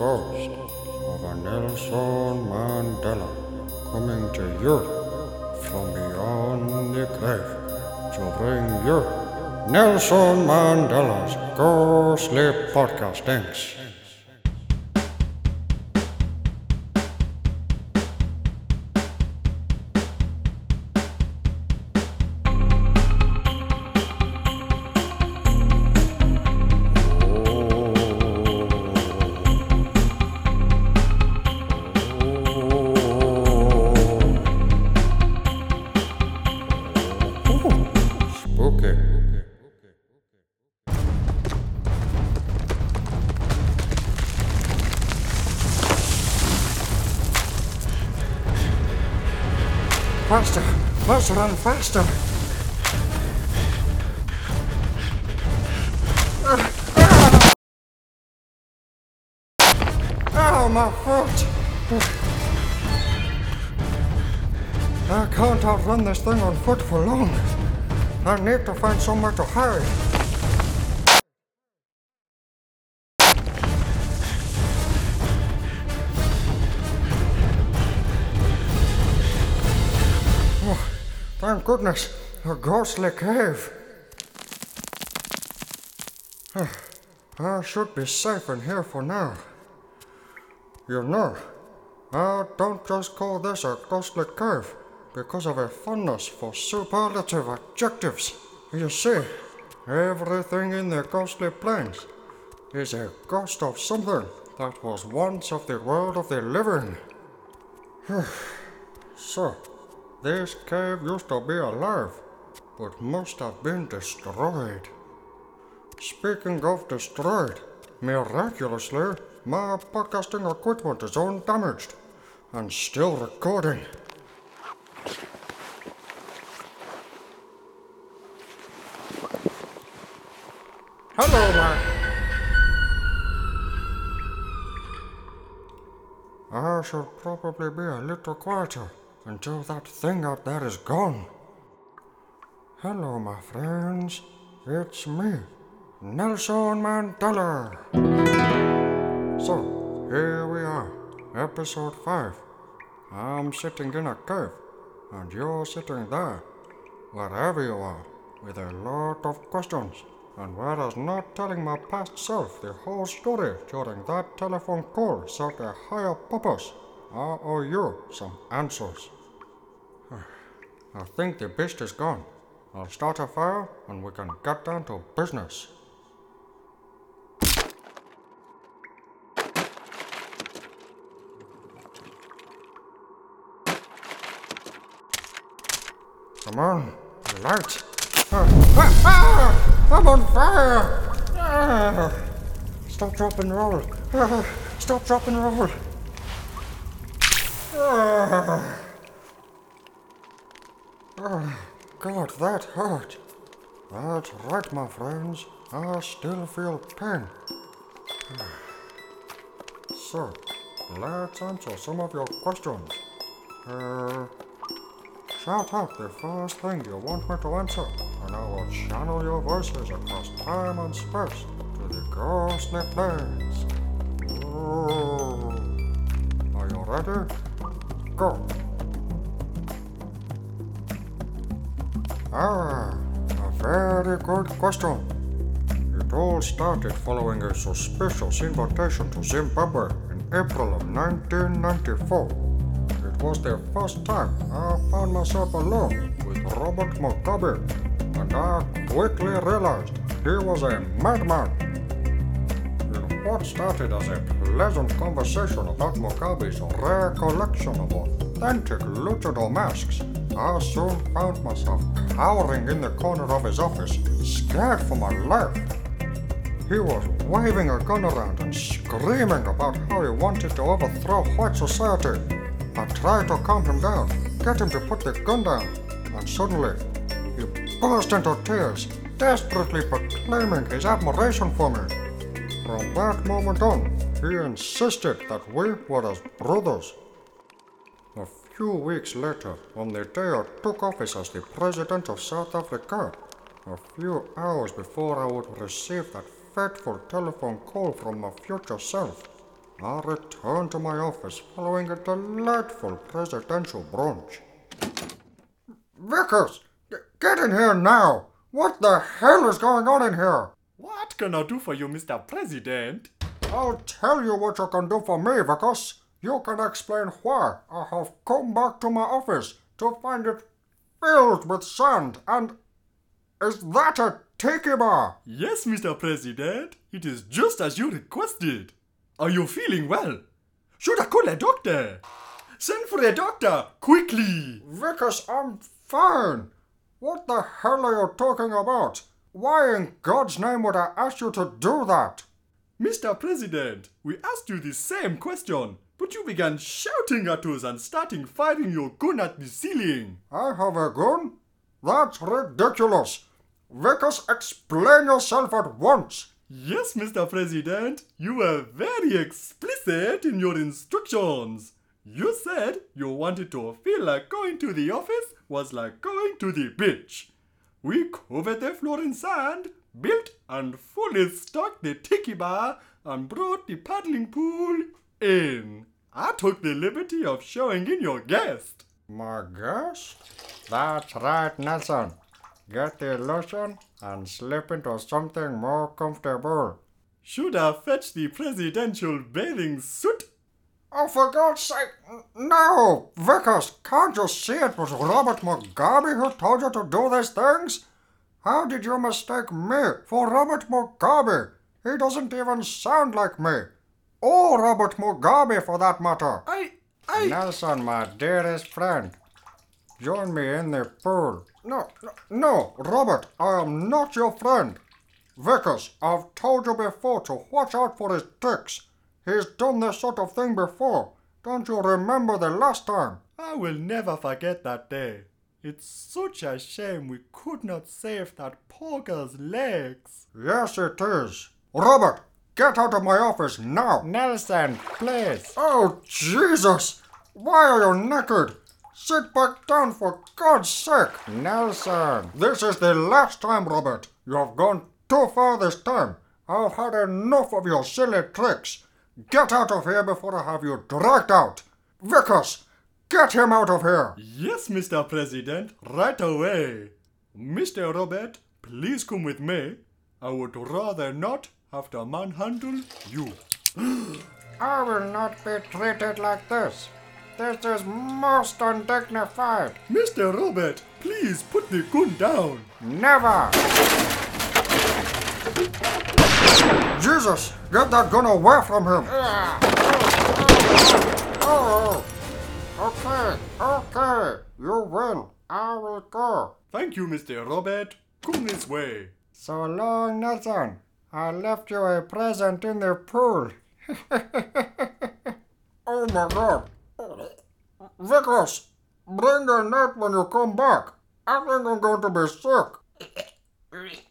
ghost of Nelson Mandela coming to you from beyond the grave to bring you Nelson Mandela's ghostly podcastings. Spooky. And faster. Ah. Ow, oh, my foot! I can't outrun this thing on foot for long. I need to find somewhere to hide. Thank goodness, a ghostly cave. I should be safe in here for now. You know, I don't just call this a ghostly cave because of a fondness for superlative adjectives. You see, everything in the ghostly plains is a ghost of something that was once of the world of the living. so, this cave used to be alive, but must have been destroyed. Speaking of destroyed, miraculously, my podcasting equipment is undamaged and still recording. Hello, man. I should probably be a little quieter until that thing out there is gone. Hello, my friends. It's me, Nelson Mandela. So, here we are, episode 5. I'm sitting in a cave, and you're sitting there, wherever you are, with a lot of questions. And whereas not telling my past self the whole story during that telephone call served a higher purpose, I owe you some answers. I think the beast is gone. I'll start a fire and we can get down to business. Come on, light. Ah, ah, ah, I'm on fire. Ah, stop, drop, and roll. Stop, drop, and roll. Ah, God, that hurt. That's right, my friends. I still feel pain. So, let's answer some of your questions. Uh, shout out the first thing you want me to answer, and I will channel your voices across time and space to the ghostly plains. Are you ready? Go. Ah, a very good question. It all started following a suspicious invitation to Zimbabwe in April of 1994. It was the first time I found myself alone with Robert Mugabe, and I quickly realized he was a madman. In what started as a pleasant conversation about Mugabe's rare collection of authentic luchador masks, I soon found myself cowering in the corner of his office, scared for my life. He was waving a gun around and screaming about how he wanted to overthrow white society. I tried to calm him down, get him to put the gun down, and suddenly he burst into tears, desperately proclaiming his admiration for me. From that moment on, he insisted that we were as brothers. A few weeks later, on the day I took office as the President of South Africa, a few hours before I would receive that fateful telephone call from my future self, I returned to my office following a delightful presidential brunch. Vikas, get in here now! What the hell is going on in here? What can I do for you, Mr. President? I'll tell you what you can do for me, Vikas. You can explain why I have come back to my office to find it filled with sand and. Is that a tiki bar? Yes, Mr. President. It is just as you requested. Are you feeling well? Should I call a doctor? Send for a doctor, quickly! Vikas, I'm fine. What the hell are you talking about? Why in God's name would I ask you to do that? Mr. President, we asked you the same question, but you began shouting at us and starting firing your gun at the ceiling. I have a gun? That's ridiculous. Vikas, explain yourself at once. Yes, Mr. President, you were very explicit in your instructions. You said you wanted to feel like going to the office was like going to the beach. We covered the floor in sand, built and fully stocked the tiki bar, and brought the paddling pool in. I took the liberty of showing in your guest. My guess? That's right, Nelson. Get the lotion and slip into something more comfortable. Should I fetch the presidential bathing suit? Oh, for God's sake, no! Vikas, can't you see it was Robert Mugabe who told you to do these things? How did you mistake me for Robert Mugabe? He doesn't even sound like me. Or Robert Mugabe, for that matter. I. I. Nelson, my dearest friend, join me in the pool. No, no, no, Robert, I am not your friend. Vikas, I've told you before to watch out for his tricks. He's done this sort of thing before. Don't you remember the last time? I will never forget that day. It's such a shame we could not save that poor girl's legs. Yes, it is. Robert, get out of my office now. Nelson, please. Oh, Jesus! Why are you naked? Sit back down for God's sake. Nelson. This is the last time, Robert. You have gone too far this time. I've had enough of your silly tricks. Get out of here before I have you dragged out. Vikas, get him out of here. Yes, Mr. President, right away. Mr. Robert, please come with me. I would rather not have to manhandle you. I will not be treated like this. This is most undignified. Mr. Robert, please put the gun down. Never! Jesus! Get that gun away from him! Ah, oh! oh, oh, oh Okay, okay, you win. I will go. Thank you, Mr. Robert. Come this way. So long, Nelson. I left you a present in the pool. oh my god. Vikas, bring a net when you come back. I think I'm going to be sick.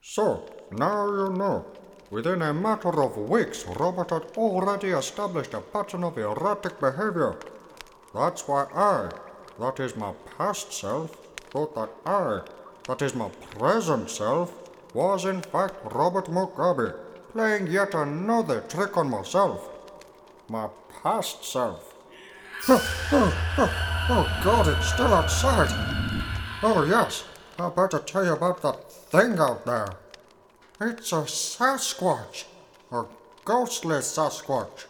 So, now you know. Within a matter of weeks, Robert had already established a pattern of erratic behavior. That's why I, that is my past self, thought that I, that is my present self, was in fact Robert Mugabe, playing yet another trick on myself. My past self. oh oh, oh, oh God, it's still outside. Oh yes, I better tell you about that thing out there. It's a Sasquatch, a ghostly Sasquatch.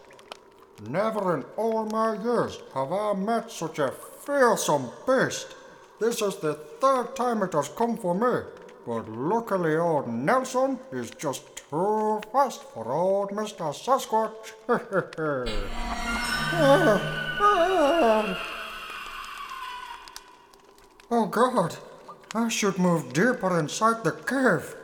Never in all my years have I met such a fearsome beast. This is the third time it has come for me, but luckily old Nelson is just too fast for old Mr. Sasquatch. Ah, ah, ah. oh God, I should move deeper inside the cave.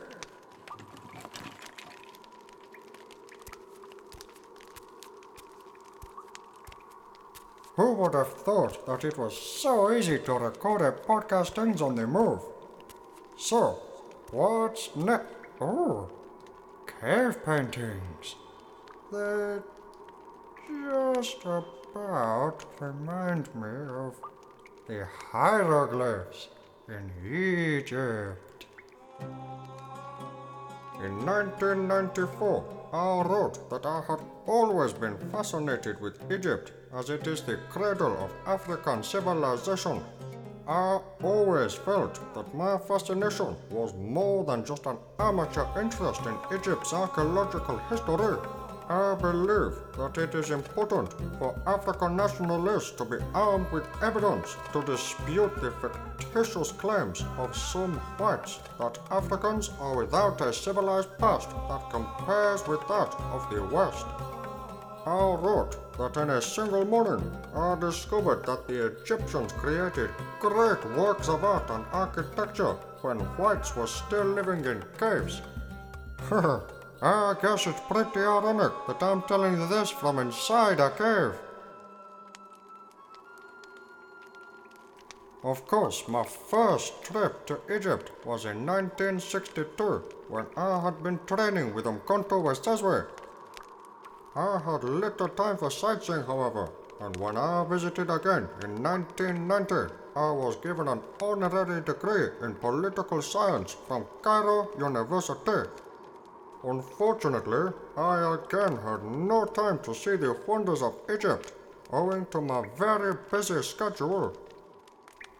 Who would have thought that it was so easy to record a podcast things on the move? So, what's next? Oh, cave paintings. They just about remind me of the hieroglyphs in Egypt. In 1994, I wrote that I had always been fascinated with Egypt as it is the cradle of African civilization. I always felt that my fascination was more than just an amateur interest in Egypt's archaeological history. I believe that it is important for African nationalists to be armed with evidence to dispute the fictitious claims of some whites that Africans are without a civilized past that compares with that of the West. I wrote that in a single morning I discovered that the Egyptians created great works of art and architecture when whites were still living in caves. I guess it's pretty ironic that I'm telling you this from inside a cave. Of course, my first trip to Egypt was in 1962 when I had been training with Umkhonto we Sizwe. I had little time for sightseeing, however, and when I visited again in 1990, I was given an honorary degree in political science from Cairo University. Unfortunately, I again had no time to see the wonders of Egypt, owing to my very busy schedule.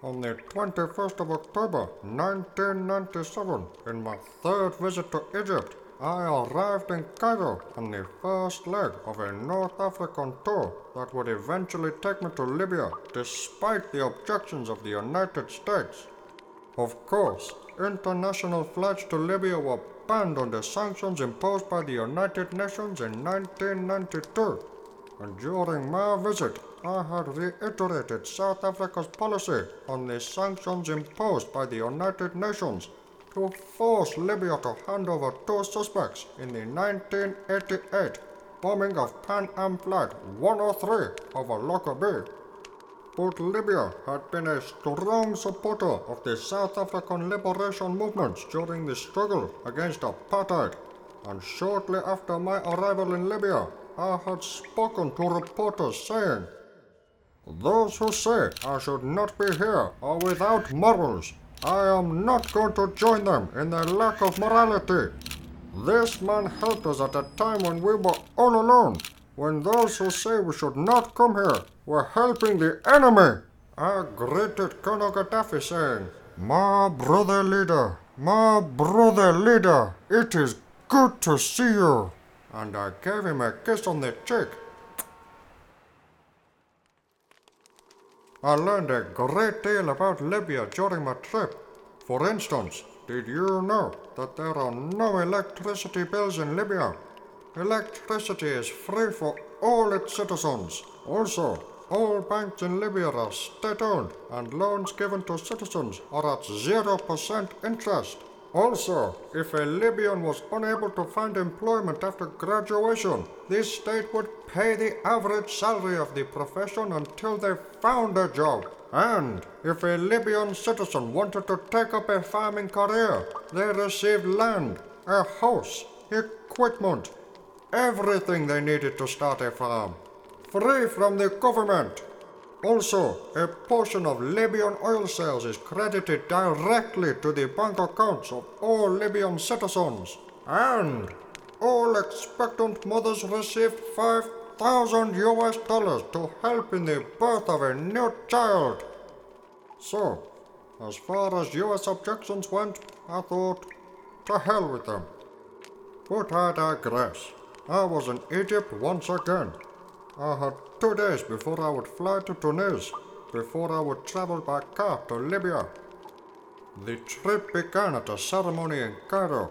On the 21st of October 1997, in my third visit to Egypt, I arrived in Cairo on the first leg of a North African tour that would eventually take me to Libya despite the objections of the United States. Of course, international flights to Libya were banned under sanctions imposed by the United Nations in 1992. And during my visit, I had reiterated South Africa's policy on the sanctions imposed by the United Nations to force Libya to hand over two suspects in the 1988 bombing of Pan Am Flight 103 over Lockerbie. But Libya had been a strong supporter of the South African liberation movements during the struggle against apartheid, and shortly after my arrival in Libya, I had spoken to reporters saying, Those who say I should not be here are without morals. I am not going to join them in their lack of morality. This man helped us at a time when we were all alone, when those who say we should not come here were helping the enemy. I greeted Colonel Gaddafi saying, My brother leader, my brother leader, it is good to see you. And I gave him a kiss on the cheek. I learned a great deal about Libya during my trip. For instance, did you know that there are no electricity bills in Libya? Electricity is free for all its citizens. Also, all banks in Libya are state owned and loans given to citizens are at 0% interest. Also, if a Libyan was unable to find employment after graduation, this state would pay the average salary of the profession until they found a job. And if a Libyan citizen wanted to take up a farming career, they received land, a house, equipment, everything they needed to start a farm, free from the government. Also, a portion of Libyan oil sales is credited directly to the bank accounts of all Libyan citizens. And all expectant mothers receive 5,000 US dollars to help in the birth of a new child. So, as far as US objections went, I thought, to hell with them. But I digress. I was in Egypt once again. I had two days before I would fly to Tunis, before I would travel by car to Libya. The trip began at a ceremony in Cairo.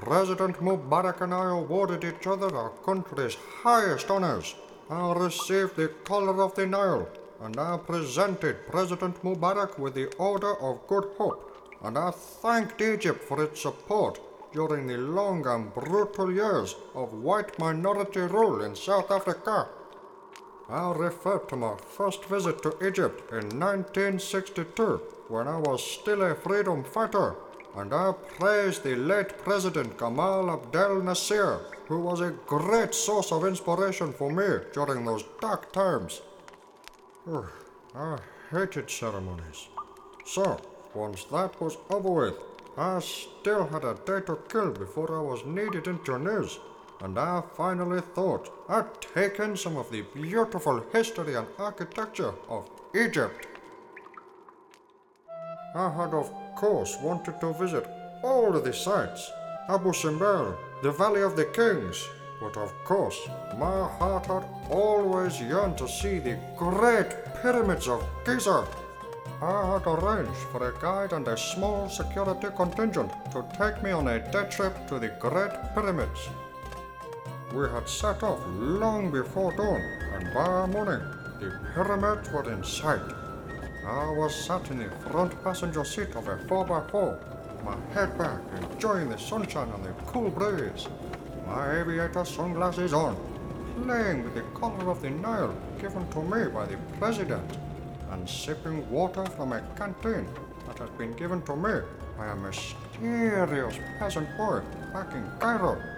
President Mubarak and I awarded each other our country's highest honors. I received the Collar of the Nile, and I presented President Mubarak with the Order of Good Hope, and I thanked Egypt for its support during the long and brutal years of white minority rule in South Africa. I refer to my first visit to Egypt in 1962 when I was still a freedom fighter, and I praise the late President Gamal Abdel Nasser, who was a great source of inspiration for me during those dark times. I hated ceremonies. So, once that was over with, I still had a day to kill before I was needed in Tunis, and I finally thought I'd take in some of the beautiful history and architecture of Egypt. I had, of course, wanted to visit all the sites Abu Simbel, the Valley of the Kings, but of course, my heart had always yearned to see the great pyramids of Giza. I had arranged for a guide and a small security contingent to take me on a day trip to the Great Pyramids. We had set off long before dawn, and by morning, the pyramids were in sight. I was sat in the front passenger seat of a 4x4, my head back, enjoying the sunshine and the cool breeze. My aviator sunglasses on, playing with the Collar of the Nile given to me by the president, and sipping water from a canteen that had been given to me by a mysterious peasant boy back in Cairo.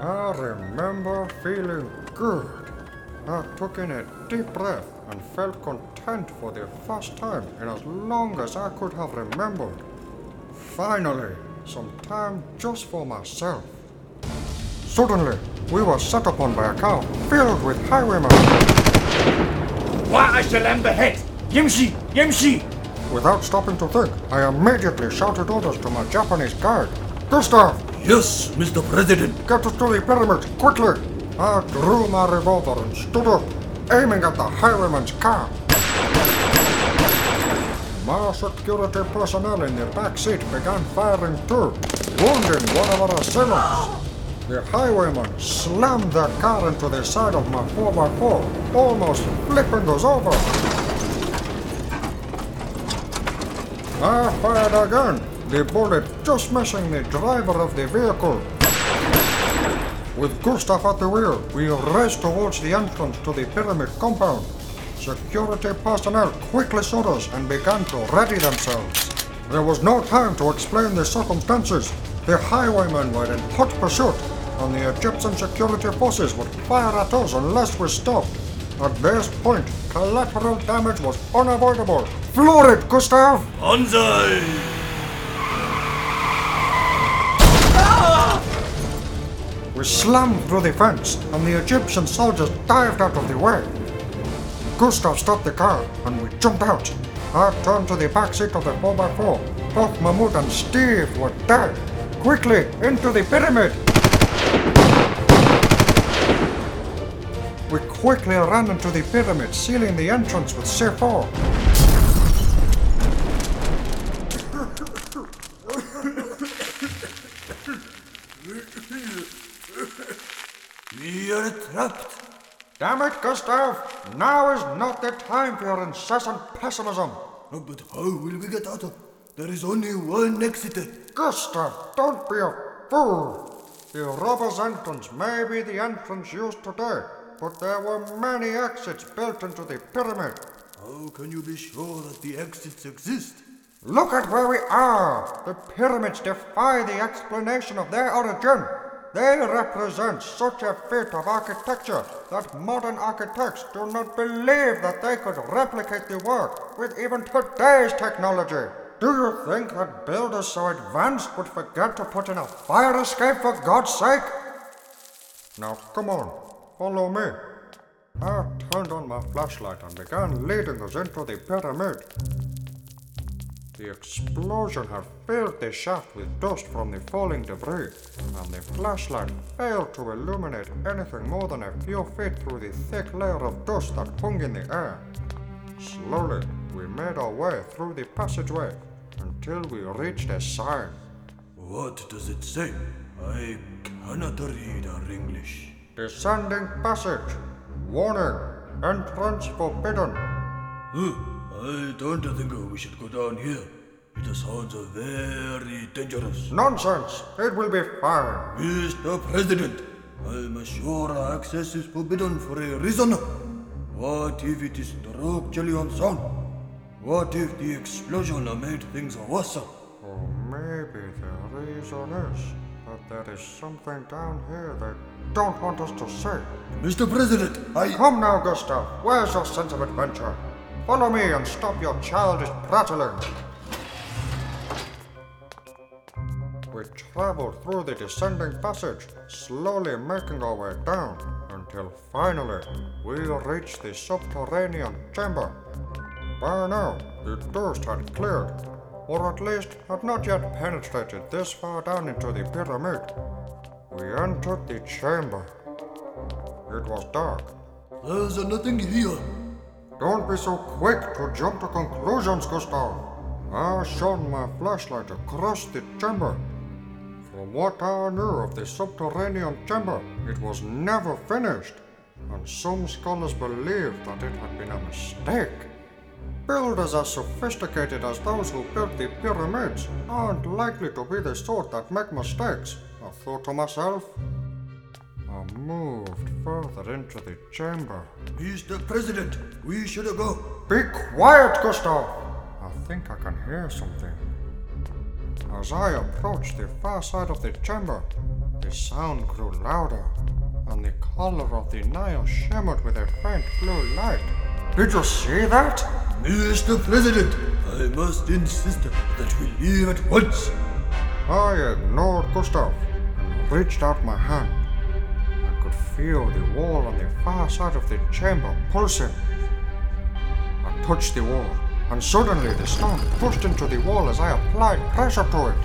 I remember feeling good. I took in a deep breath and felt content for the first time in as long as I could have remembered. Finally, some time just for myself. Suddenly, we were set upon by a car filled with highwaymen. Why is the lamb ahead? Yimshi! Yimshi! Without stopping to think, I immediately shouted orders to my Japanese guide. Gustav, Yes, Mr. President. get us to the pyramids, quickly! I drew my revolver and stood up, aiming at the highwayman's car. My security personnel in the back seat began firing too, wounding one of our assailants. The highwayman slammed the car into the side of my 4x4, almost flipping us over. I fired again, the bullet just missing the driver of the vehicle. With Gustav at the wheel, we raced towards the entrance to the pyramid compound. Security personnel quickly saw us and began to ready themselves. There was no time to explain the circumstances. The highwaymen were in hot pursuit, and the Egyptian security forces would fire at us unless we stopped. At this point, collateral damage was unavoidable. Floor it, Gustav! Banzai! We slammed through the fence, and the Egyptian soldiers dived out of the way. Gustav stopped the car, and we jumped out. I turned to the back seat of the 4x4. Both Mahmoud and Steve were dead. Quickly, into the pyramid! We quickly ran into the pyramid, sealing the entrance with C4. Are. Damn it, Gustav! Now is not the time for your incessant pessimism. Oh, but how will we get out of? There is only one exit. Gustav, don't be a fool. The robber's entrance may be the entrance used today, but there were many exits built into the pyramid. How can you be sure that the exits exist? Look at where we are. The pyramids defy the explanation of their origin. They represent such a feat of architecture that modern architects do not believe that they could replicate the work with even today's technology. Do you think that builders so advanced would forget to put in a fire escape for God's sake? Now come on, follow me. I turned on my flashlight and began leading us into the pyramid. The explosion had filled the shaft with dust from the falling debris, and the flashlight failed to illuminate anything more than a few feet through the thick layer of dust that hung in the air. Slowly, we made our way through the passageway until we reached a sign. What does it say? I cannot read our English. Descending passage. Warning. Entrance forbidden. Huh, I don't think we should go down here. It sounds very dangerous. Nonsense. It will be fine. Mr. President, I'm sure access is forbidden for a reason. What if it is structurally unsound? What if the explosion made things worse? Or maybe the reason is that there is something down here they don't want us to see. Mr. President, I. Come now, Gustav. Where's your sense of adventure? Follow me and stop your childish prattling. We traveled through the descending passage, slowly making our way down, until finally we reached the subterranean chamber. By now, the dust had cleared, or at least had not yet penetrated this far down into the pyramid. We entered the chamber. It was dark. There's nothing here. Don't be so quick to jump to conclusions, Gustav. I shone my flashlight across the chamber. From what I knew of the subterranean chamber, it was never finished, and some scholars believe that it had been a mistake. Builders as sophisticated as those who built the pyramids aren't likely to be the sort that make mistakes, I thought to myself. I moved further into the chamber. Mr. President, we should go. Be quiet, Gustav! I think I can hear something. As I approached the far side of the chamber, the sound grew louder, and the Collar of the Nile shimmered with a faint blue light. Did you see that? Mr. President, I must insist that we leave at once. I ignored Gustav and reached out my hand. Could feel the wall on the far side of the chamber pulsing. I touched the wall, and suddenly the stone pushed into the wall as I applied pressure to it.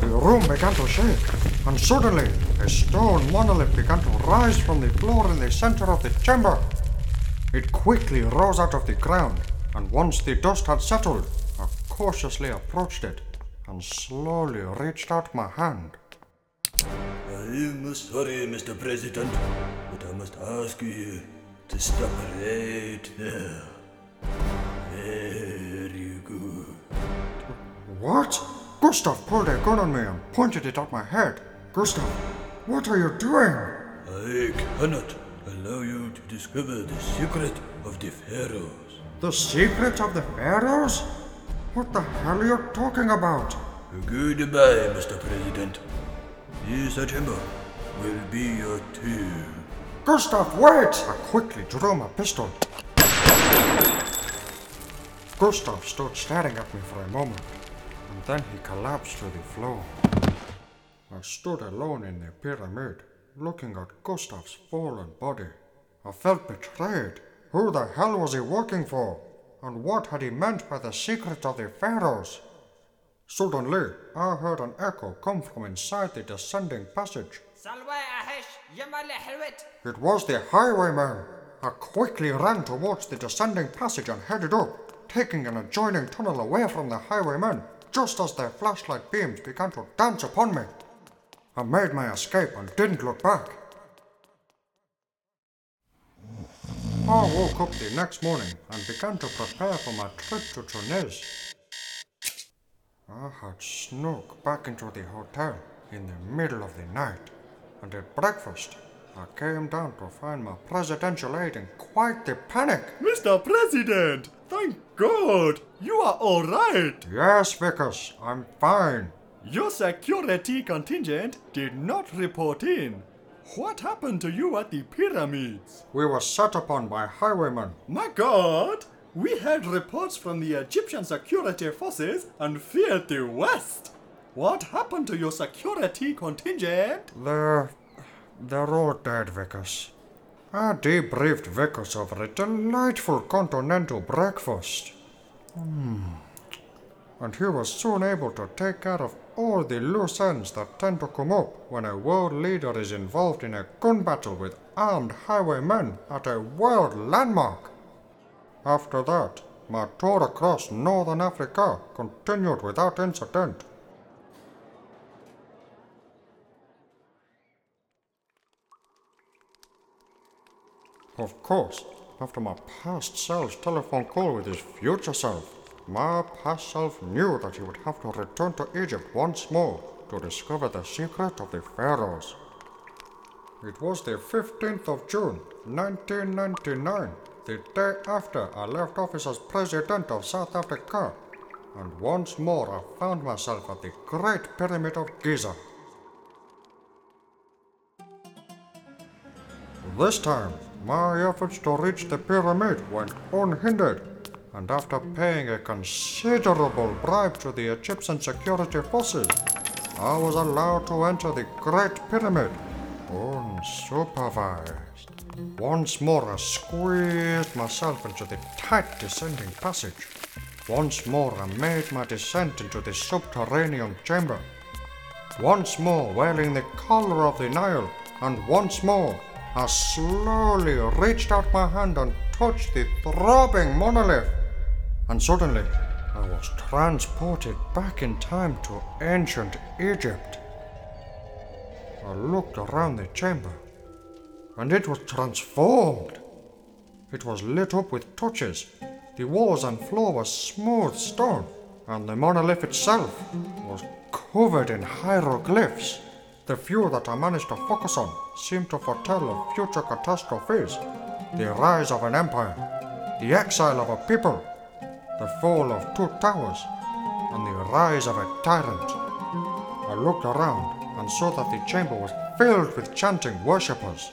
The room began to shake, and suddenly a stone monolith began to rise from the floor in the center of the chamber. It quickly rose out of the ground, and once the dust had settled, I cautiously approached it and slowly reached out my hand. I'm sorry, Mr. President, but I must ask you to stop right there. Very good. What? Gustav pulled a gun on me and pointed it at my head. Gustav, what are you doing? I cannot allow you to discover the secret of the pharaohs. The secret of the pharaohs? What the hell are you talking about? Goodbye, Mr. President. This chamber will be your tomb. Gustav, wait! I quickly drew my pistol. Gustav stood staring at me for a moment, and then he collapsed to the floor. I stood alone in the pyramid, looking at Gustav's fallen body. I felt betrayed. Who the hell was he working for? And what had he meant by the secret of the pharaohs? Suddenly, I heard an echo come from inside the descending passage. It was the highwayman. I quickly ran towards the descending passage and headed up, taking an adjoining tunnel away from the highwayman just as their flashlight beams began to dance upon me. I made my escape and didn't look back. I woke up the next morning and began to prepare for my trip to Tunis. I had snuck back into the hotel in the middle of the night, and at breakfast I came down to find my presidential aide in quite the panic. Mr. President, thank God, you are all right. Yes, Vikas, I'm fine. Your security contingent did not report in. What happened to you at the pyramids? We were set upon by highwaymen. My God! We had reports from the Egyptian security forces and feared the West. What happened to your security contingent? They're. they're all dead, Vikas. I debriefed Vikas over a delightful continental breakfast. Hmm. And he was soon able to take care of all the loose ends that tend to come up when a world leader is involved in a gun battle with armed highwaymen at a world landmark. After that, my tour across northern Africa continued without incident. Of course, after my past self's telephone call with his future self, my past self knew that he would have to return to Egypt once more to discover the secret of the pharaohs. It was the 15th of June, 1999, the day after I left office as President of South Africa, and once more I found myself at the Great Pyramid of Giza. This time, my efforts to reach the pyramid went unhindered. and after paying a considerable bribe to the Egyptian security forces, I was allowed to enter the Great Pyramid unsupervised. Once more, I squeezed myself into the tight descending passage. Once more, I made my descent into the subterranean chamber. Once more, wearing the Collar of the Nile, and once more, I slowly reached out my hand and touched the throbbing monolith. And suddenly, I was transported back in time to ancient Egypt. I looked around the chamber, and it was transformed. It was lit up with torches. The walls and floor were smooth stone, and the monolith itself was covered in hieroglyphs. The few that I managed to focus on seemed to foretell of future catastrophes the rise of an empire, the exile of a people, the fall of two towers, and the rise of a tyrant. I looked around and saw that the chamber was filled with chanting worshippers.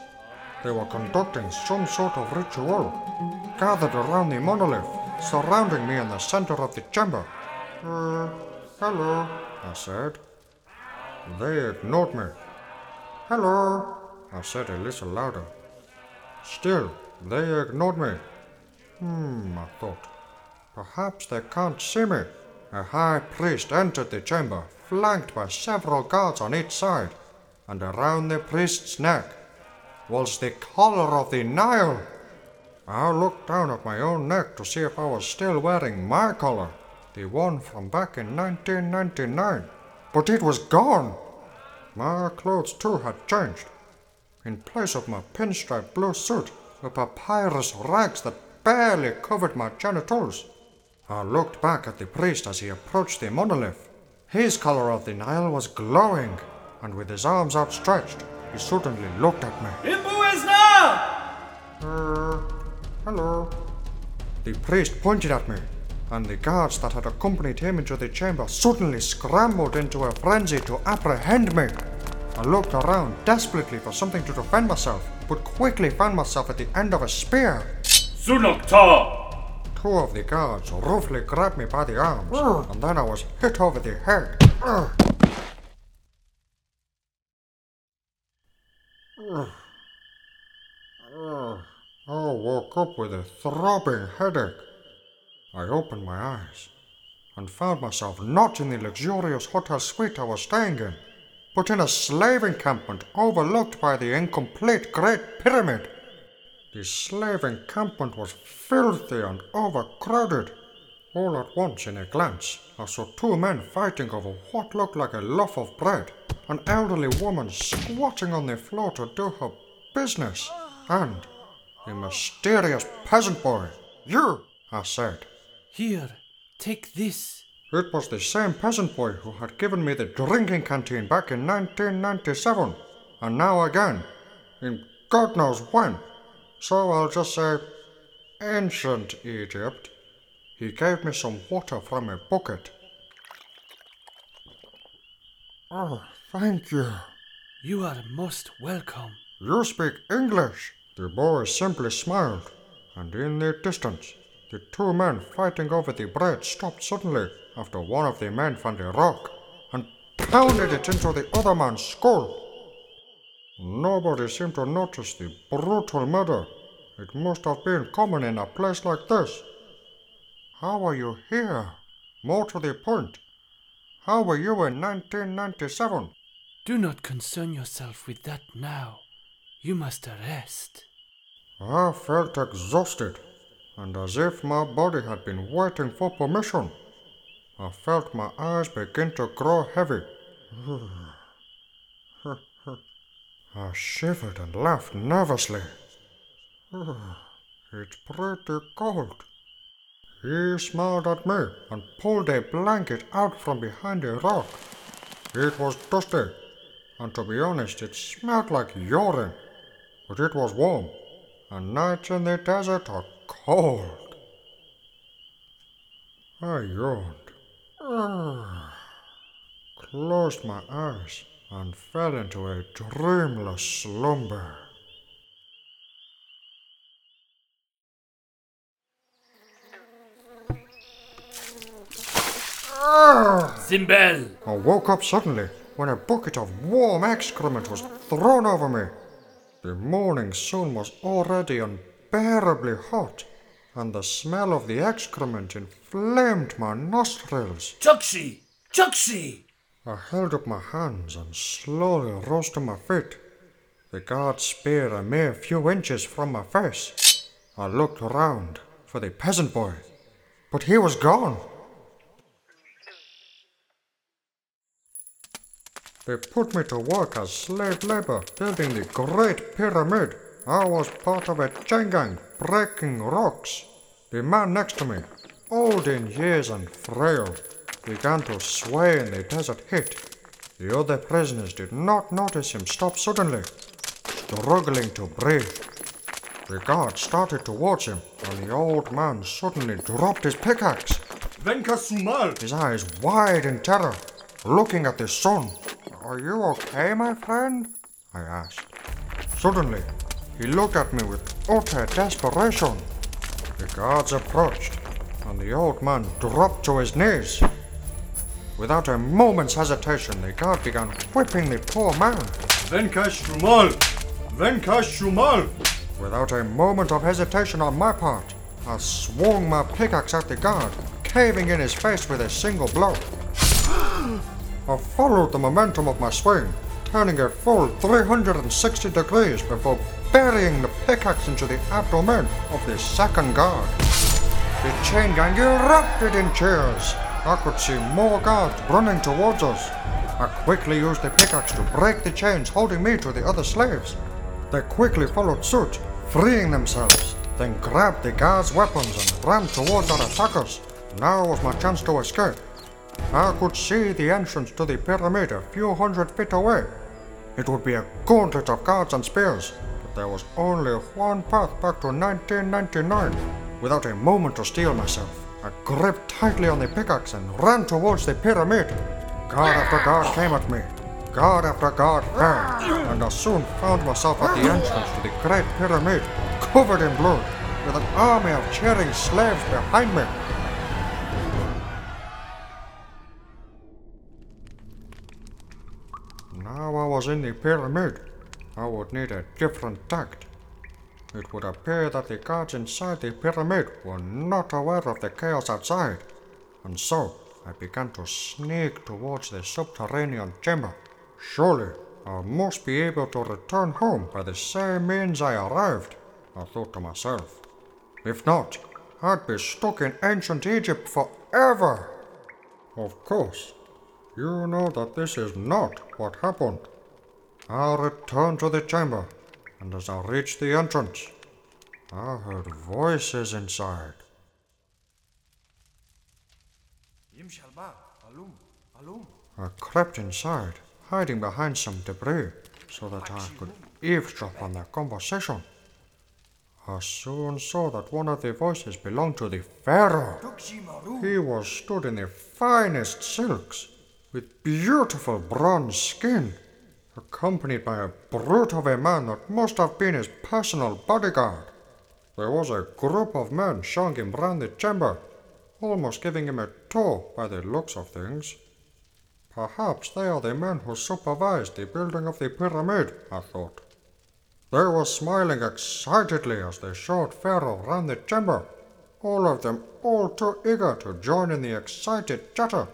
They were conducting some sort of ritual, gathered around the monolith, surrounding me in the center of the chamber. Uh, hello, I said. They ignored me. Hello, I said a little louder. Still, they ignored me. Hmm, I thought. Perhaps they can't see me. A high priest entered the chamber, flanked by several guards on each side, and around the priest's neck was the Collar of the Nile. I looked down at my own neck to see if I was still wearing my collar, the one from back in 1999, but it was gone. My clothes too had changed. In place of my pinstripe blue suit were papyrus rags that barely covered my genitals. I looked back at the priest as he approached the monolith. His Collar of the Nile was glowing, and with his arms outstretched, he suddenly looked at me. Imbu is now! Uh, hello. The priest pointed at me, and the guards that had accompanied him into the chamber suddenly scrambled into a frenzy to apprehend me. I looked around desperately for something to defend myself, but quickly found myself at the end of a spear. Sunokta! Two of the guards roughly grabbed me by the arms, and then I was hit over the head. I woke up with a throbbing headache. I opened my eyes and found myself not in the luxurious hotel suite I was staying in, but in a slave encampment overlooked by the incomplete Great Pyramid. The slave encampment was filthy and overcrowded. All at once, in a glance, I saw two men fighting over what looked like a loaf of bread, an elderly woman squatting on the floor to do her business, and a mysterious peasant boy. You, I said. Here, take this. It was the same peasant boy who had given me the drinking canteen back in 1997, and now again, in God knows when. So I'll just say, ancient Egypt. He gave me some water from a bucket. Oh, thank you. You are most welcome. You speak English. The boy simply smiled, and in the distance, the two men fighting over the bread stopped suddenly after one of the men found a rock and pounded it into the other man's skull. Nobody seemed to notice the brutal murder. It must have been common in a place like this. How are you here? More to the point, how were you in 1997? Do not concern yourself with that now. You must rest. I felt exhausted, and as if my body had been waiting for permission. I felt my eyes begin to grow heavy. I shivered and laughed nervously. It's pretty cold. He smiled at me and pulled a blanket out from behind a rock. It was dusty, and to be honest, it smelled like urine. But it was warm, and nights in the desert are cold. I yawned, closed my eyes, and fell into a dreamless slumber. Zimbel! I woke up suddenly when a bucket of warm excrement was thrown over me. The morning sun was already unbearably hot, and the smell of the excrement inflamed my nostrils. Chukshi! Chukshi! I held up my hands and slowly rose to my feet. The guard spear a mere few inches from my face. I looked around for the peasant boy, but he was gone. They put me to work as slave labor building the Great Pyramid. I was part of a chain gang breaking rocks. The man next to me, old in years and frail, began to sway in the desert heat. The other prisoners did not notice him stop suddenly, struggling to breathe. The guard started towards him, and the old man suddenly dropped his pickaxe, Venka Sumal! his eyes wide in terror, looking at the sun. Are you okay, my friend? I asked. Suddenly, he looked at me with utter desperation. The guards approached, and the old man dropped to his knees. Without a moment's hesitation, the guard began whipping the poor man. Venkash Shumal! Venkash Shumal! Without a moment of hesitation on my part, I swung my pickaxe at the guard, caving in his face with a single blow. I followed the momentum of my swing, turning a full 360 degrees before burying the pickaxe into the abdomen of the second guard. The chain gang erupted in cheers. I could see more guards running towards us. I quickly used the pickaxe to break the chains holding me to the other slaves. They quickly followed suit, freeing themselves, then grabbed the guards' weapons and ran towards our attackers. Now was my chance to escape. I could see the entrance to the pyramid a few hundred feet away. It would be a gauntlet of guards and spears, but there was only one path back to 1999. Without a moment to steel myself, I gripped tightly on the pickaxe and ran towards the pyramid. Guard after guard came at me. Guard after guard fell, and I soon found myself at the entrance to the Great Pyramid, covered in blood, with an army of cheering slaves behind me. Was in the pyramid. I would need a different tact. It would appear that the guards inside the pyramid were not aware of the chaos outside, and so I began to sneak towards the subterranean chamber. Surely I must be able to return home by the same means I arrived, I thought to myself. If not, I'd be stuck in ancient Egypt forever. Of course, you know that this is not what happened. I returned to the chamber, and as I reached the entrance, I heard voices inside. I crept inside, hiding behind some debris so that I could eavesdrop on their conversation. I soon saw that one of the voices belonged to the Pharaoh. He was stood in the finest silks, with beautiful bronze skin, accompanied by a brute of a man that must have been his personal bodyguard. There was a group of men showing him round the chamber, almost giving him a tour by the looks of things. Perhaps they are the men who supervised the building of the pyramid, I thought. They were smiling excitedly as they showed Pharaoh round the chamber, all of them all too eager to join in the excited chatter.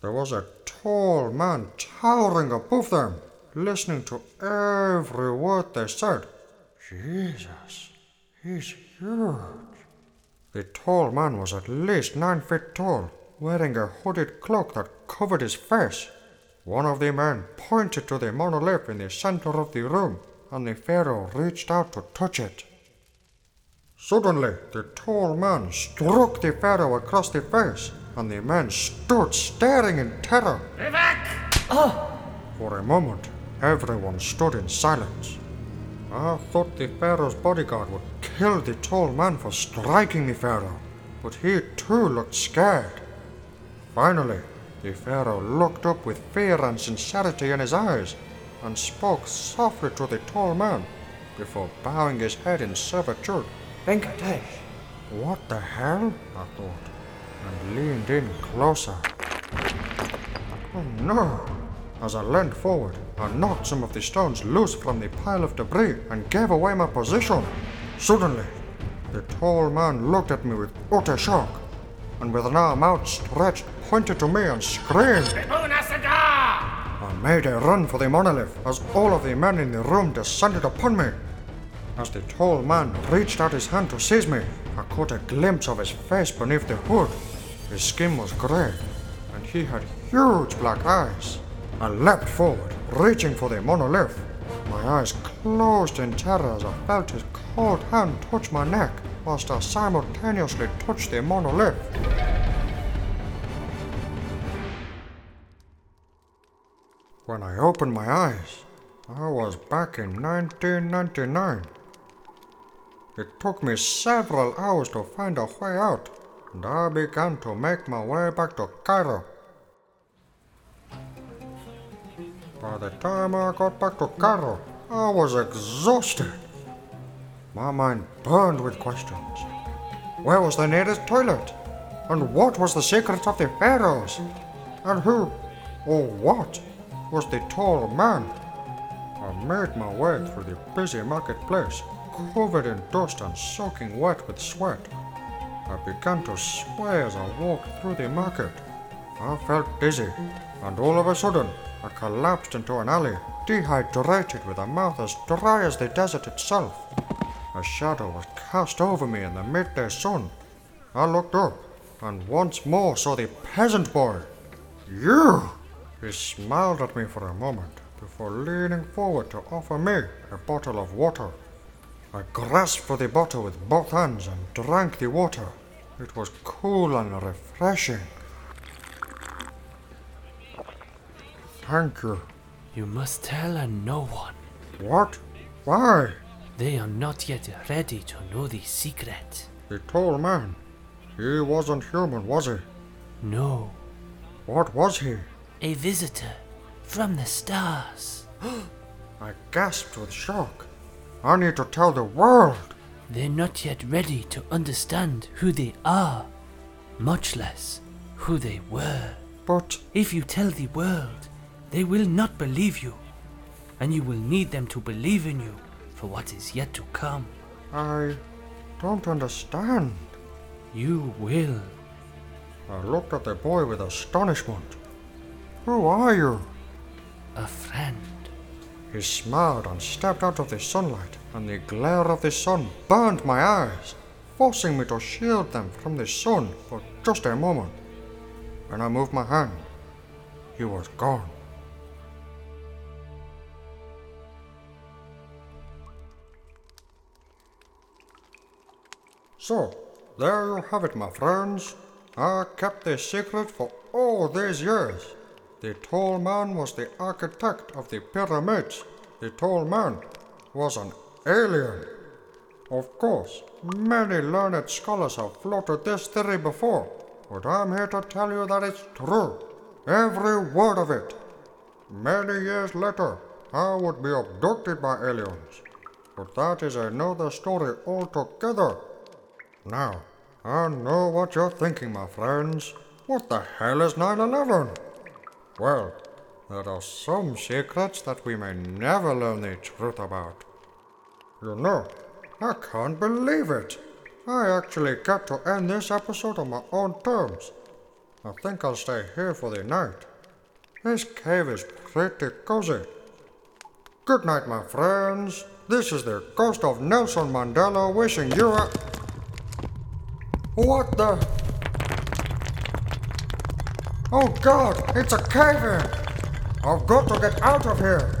There was a tall man towering above them, listening to every word they said. Jesus, he's huge. The tall man was at least nine feet tall, wearing a hooded cloak that covered his face. One of the men pointed to the monolith in the center of the room, and the Pharaoh reached out to touch it. Suddenly, the tall man struck the Pharaoh across the face, and the man stood staring in terror. For a moment, everyone stood in silence. I thought the Pharaoh's bodyguard would kill the tall man for striking the Pharaoh, but he too looked scared. Finally, the Pharaoh looked up with fear and sincerity in his eyes and spoke softly to the tall man before bowing his head in servitude. Venkatesh, What the hell? I thought, and leaned in closer. Oh no! As I leaned forward, I knocked some of the stones loose from the pile of debris and gave away my position. Suddenly, the tall man looked at me with utter shock, and with an arm outstretched, pointed to me and screamed. I made a run for the monolith as all of the men in the room descended upon me. As the tall man reached out his hand to seize me, I caught a glimpse of his face beneath the hood. His skin was grey, and he had huge black eyes. I leapt forward, reaching for the monolith. My eyes closed in terror as I felt his cold hand touch my neck, whilst I simultaneously touched the monolith. When I opened my eyes, I was back in 1999. It took me several hours to find a way out, and I began to make my way back to Cairo. By the time I got back to Cairo, I was exhausted. My mind burned with questions. Where was the nearest toilet? And what was the secret of the pharaohs? And who, or what, was the tall man? I made my way through the busy marketplace, covered in dust and soaking wet with sweat. I began to sway as I walked through the market. I felt dizzy, and all of a sudden, I collapsed into an alley, dehydrated with a mouth as dry as the desert itself. A shadow was cast over me in the midday sun. I looked up, and once more saw the peasant boy. You! He smiled at me for a moment before leaning forward to offer me a bottle of water. I grasped for the bottle with both hands and drank the water. It was cool and refreshing. Thank you. You must tell and no one. What? Why? They are not yet ready to know the secret. The tall man. He wasn't human, was he? No, What was he? a visitor from the stars. I gasped with shock. I need to tell the world. They're not yet ready to understand who they are, much less who they were. But If you tell the world, they will not believe you, and you will need them to believe in you for what is yet to come. I don't understand. You will. I looked at the boy with astonishment. Who are you? A friend. He smiled and stepped out of the sunlight, and the glare of the sun burned my eyes, forcing me to shield them from the sun for just a moment. When I moved my hand, he was gone. So, there you have it, my friends. I kept this secret for all these years. The tall man was the architect of the pyramids. The tall man was an alien. Of course, many learned scholars have floated this theory before, but I'm here to tell you that it's true. Every word of it. Many years later, I would be abducted by aliens. But that is another story altogether. Now, I know what you're thinking, my friends. What the hell is 9 11? Well, there are some secrets that we may never learn the truth about. You know, I can't believe it. I actually got to end this episode on my own terms. I think I'll stay here for the night. This cave is pretty cozy. Good night, my friends. This is the ghost of Nelson Mandela wishing you a. What the? Oh god, it's a cave in! I've got to get out of here!